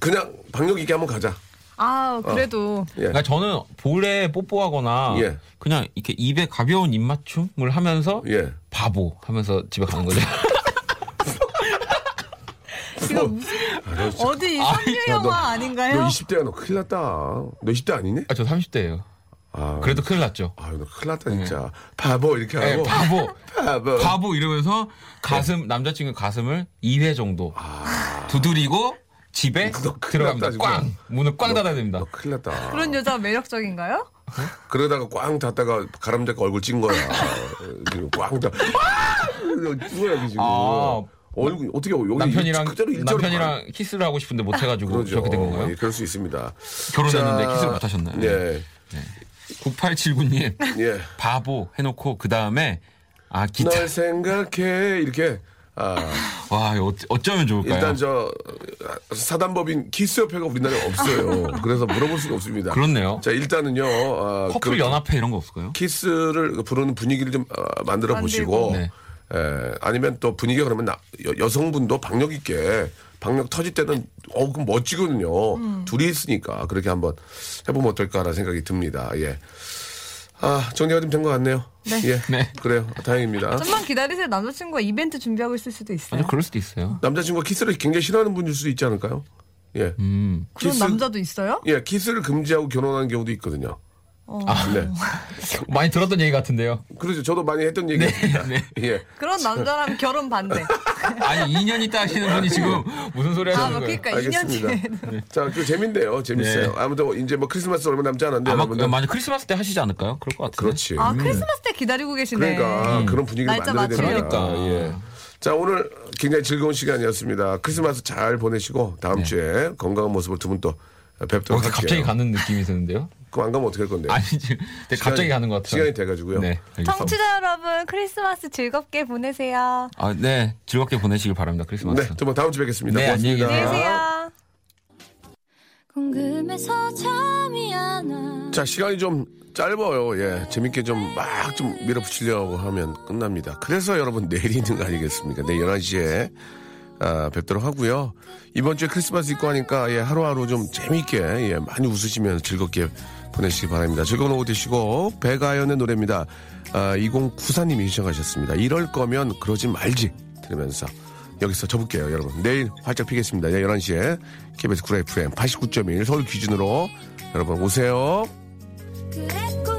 그냥 박력 있게 한번 가자. 아 그래도 예. 그러니까 저는 볼에 뽀뽀하거나 예. 그냥 이렇게 입에 가벼운 입맞춤을 하면서 예. 바보 하면서 집에 가는 거죠. 이거 무슨 어디 선류 야, 너- 영화 아닌가요? 너 20대야, 너 큰일 났다. 너 20대 아니니? 아, 저 30대예요. 아, 그래도 큰일 났죠. 아유, 너 큰일 났다, 진짜. 바보, 이렇게 예, 하고. 바보. 바보. 바보 이러면서 가슴 남자친구 가슴을 2회 정도 두드리고 집에 아. 너 큰일 났다, 들어갑니다. 진짜. 꽝 문을 꽝 닫아야 됩니다. 너 큰일 났다. 그런 여자 매력적인가요? 그러다가 꽝 닫다가 가람 잡고 얼굴 찐 거야. 지금 꽝 닫. 아! 죽어야지 지금. 아. 얼굴 어떻게 여기 남편이랑 남편이랑 키스를 하고 싶은데 못 해가지고 그러죠. 저렇게 된 건가요? 예, 그럴 수 있습니다. 결혼했는데 자, 키스를 못 하셨나요? 예, 9879님 예. 바보 해놓고 그 다음에 아 기타 널 생각해 이렇게. 아, 와 어쩌- 어쩌면 좋을까요? 일단 저 사단법인 키스협회가 우리나라에 없어요. 그래서 물어볼 수가 없습니다. 그렇네요. 자 일단은요. 아, 커플 그렇게 연합회 이런 거 없을까요? 키스를 부르는 분위기를 좀 어, 만들어 보시고. 네. 에, 아니면 또 분위기가 그러면 나- 여, 성분도 박력 있게 박력 터질 때는 어 그럼 멋지거든요. 음. 둘이 있으니까 그렇게 한번 해보면 어떨까라는 생각이 듭니다. 예. 아 정리가 좀 된 것 같네요. 네. 예. 네. 그래요. 다행입니다. 좀만 기다리세요. 남자친구가 이벤트 준비하고 있을 수도 있어요. 아니 그럴 수도 있어요. 남자친구가 키스를 굉장히 싫어하는 분일 수도 있지 않을까요? 예. 음. 그런 키스- 남자도 있어요? 예, 키스를 금지하고 결혼하는 경우도 있거든요. 어. 네. 많이 들었던 얘기 같은데요. 그렇죠. 저도 많이 했던 얘기입니다. 네. 예. 그런 남자랑 결혼 반대. 아니 2년 있다 하시는 분이 지금 무슨 소리 아, 하시는 뭐 거예요? 그러니까 2년 뒤에. 알겠습니다. 자, 그 재밌네요. 재밌어요. 네. 아무튼 이제 뭐 크리스마스 얼마 남지 않았는데 아마 여러분들. 만약 크리스마스 때 하시지 않을까요? 그럴 것 같아요. 그렇지. 아, 크리스마스 때 기다리고 계시네. 그러니까 그런 분위기를 만들어야. 맞추려고. 그러니까. 예. 자, 오늘 굉장히 즐거운 시간이었습니다. 크리스마스 잘 보내시고 다음 네. 주에 건강한 모습을 두 분 또 뵙도록 어, 할게요. 갑자기 가는 느낌이 드는데요. 그럼 안 가면 어떻게 할 건데? 아니 지금 되게 갑자기 가는 것 같아요. 시간이 돼가지고요. 네. 알겠습니다. 청취자 여러분, 크리스마스 즐겁게 보내세요. 아, 네. 즐겁게 보내시길 바랍니다. 크리스마스. 네, 정말 다음 주에 뵙겠습니다. 네, 안녕히 고맙습니다. 계세요. 안녕히 계세요. 궁금해서 잠이 안 와. 자, 시간이 좀 짧아요. 예. 재밌게 좀 막 좀 밀어붙이려고 하면 끝납니다. 그래서 여러분 내일 있는 거 아니겠습니까? 내일 11시에 아, 뵙도록 하고요. 이번 주에 크리스마스 있고 하니까 예, 하루하루 좀 재밌게 예, 많이 웃으시면 즐겁게 보내시기 바랍니다. 즐거운 오후 되시고 배가연의 노래입니다. 아, 2094님이 신청하셨습니다. 이럴 거면 그러지 말지 들으면서 여기서 접을게요, 여러분. 내일 활짝 피겠습니다. 내일 11시에 KBS 쿨 FM 89.1 서울 기준으로 여러분 오세요. 그래